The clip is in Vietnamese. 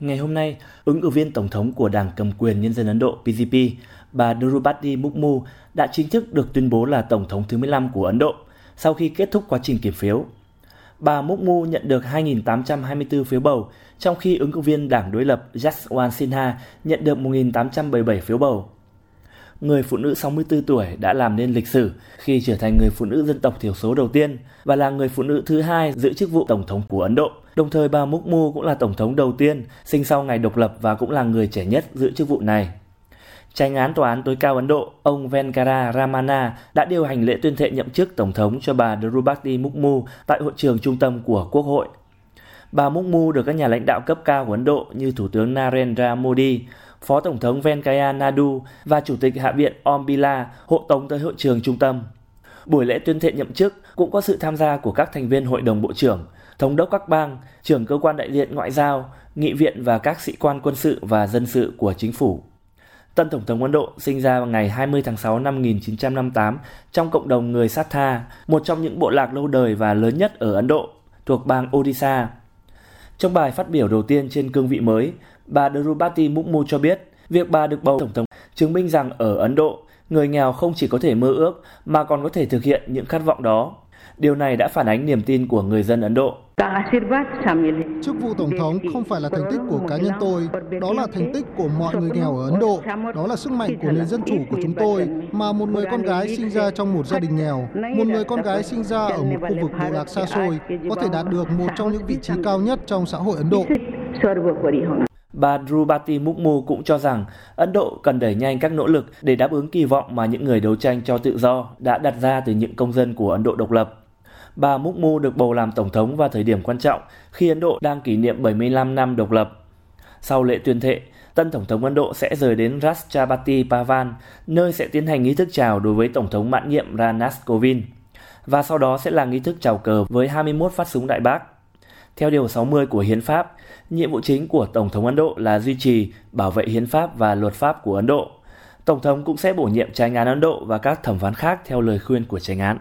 Ngày hôm nay, ứng cử viên tổng thống của Đảng cầm quyền Nhân dân Ấn Độ PGP, bà Draupadi Murmu đã chính thức được tuyên bố là tổng thống thứ 15 của Ấn Độ sau khi kết thúc quá trình kiểm phiếu. Bà Murmu nhận được 2.824 phiếu bầu, trong khi ứng cử viên đảng đối lập Jaswant Sinha nhận được 1.877 phiếu bầu. Người phụ nữ 64 tuổi đã làm nên lịch sử khi trở thành người phụ nữ dân tộc thiểu số đầu tiên và là người phụ nữ thứ hai giữ chức vụ tổng thống của Ấn Độ. Đồng thời bà Mukmu cũng là tổng thống đầu tiên sinh sau ngày độc lập và cũng là người trẻ nhất giữ chức vụ này. Tranh án Tòa án tối cao Ấn Độ, ông Venkara Ramana đã điều hành lễ tuyên thệ nhậm chức Tổng thống cho bà Draupadi Mukmu tại hội trường trung tâm của Quốc hội. Bà Mukmu được các nhà lãnh đạo cấp cao của Ấn Độ như Thủ tướng Narendra Modi, Phó Tổng thống Venkaya Nadu và Chủ tịch Hạ viện Om hộ tống tới hội trường trung tâm. Buổi lễ tuyên thệ nhậm chức cũng có sự tham gia của các thành viên Hội đồng Bộ trưởng, Thống đốc các bang, trưởng cơ quan đại diện ngoại giao, nghị viện và các sĩ quan quân sự và dân sự của chính phủ. Tân Tổng thống Ấn Độ sinh ra vào ngày 20 tháng 6 năm 1958 trong cộng đồng người Satha, một trong những bộ lạc lâu đời và lớn nhất ở Ấn Độ, thuộc bang Odisha. Trong bài phát biểu đầu tiên trên cương vị mới, bà Drupati Murmu cho biết việc bà được bầu tổng thống chứng minh rằng ở Ấn Độ, người nghèo không chỉ có thể mơ ước mà còn có thể thực hiện những khát vọng đó. Điều này đã phản ánh niềm tin của người dân Ấn Độ. Chức vụ Tổng thống không phải là thành tích của cá nhân tôi, đó là thành tích của mọi người nghèo ở Ấn Độ. Đó là sức mạnh của nền dân chủ của chúng tôi, mà một người con gái sinh ra trong một gia đình nghèo, một người con gái sinh ra ở một khu vực bộ lạc xa xôi, có thể đạt được một trong những vị trí cao nhất trong xã hội Ấn Độ. Bà Drubati Mukmu cũng cho rằng Ấn Độ cần đẩy nhanh các nỗ lực để đáp ứng kỳ vọng mà những người đấu tranh cho tự do đã đặt ra từ những công dân của Ấn Độ độc lập. Bà Mukmu được bầu làm tổng thống vào thời điểm quan trọng khi Ấn Độ đang kỷ niệm 75 năm độc lập. Sau lễ tuyên thệ, tân tổng thống Ấn Độ sẽ rời đến Rashtrapati Bhavan, nơi sẽ tiến hành nghi thức chào đối với tổng thống mãn nhiệm Ranas Kovind. Và sau đó sẽ là nghi thức chào cờ với 21 phát súng đại bác. Theo điều 60 của Hiến pháp, nhiệm vụ chính của Tổng thống Ấn Độ là duy trì, bảo vệ hiến pháp và luật pháp của Ấn Độ. Tổng thống cũng sẽ bổ nhiệm tranh án Ấn Độ và các thẩm phán khác theo lời khuyên của tranh án.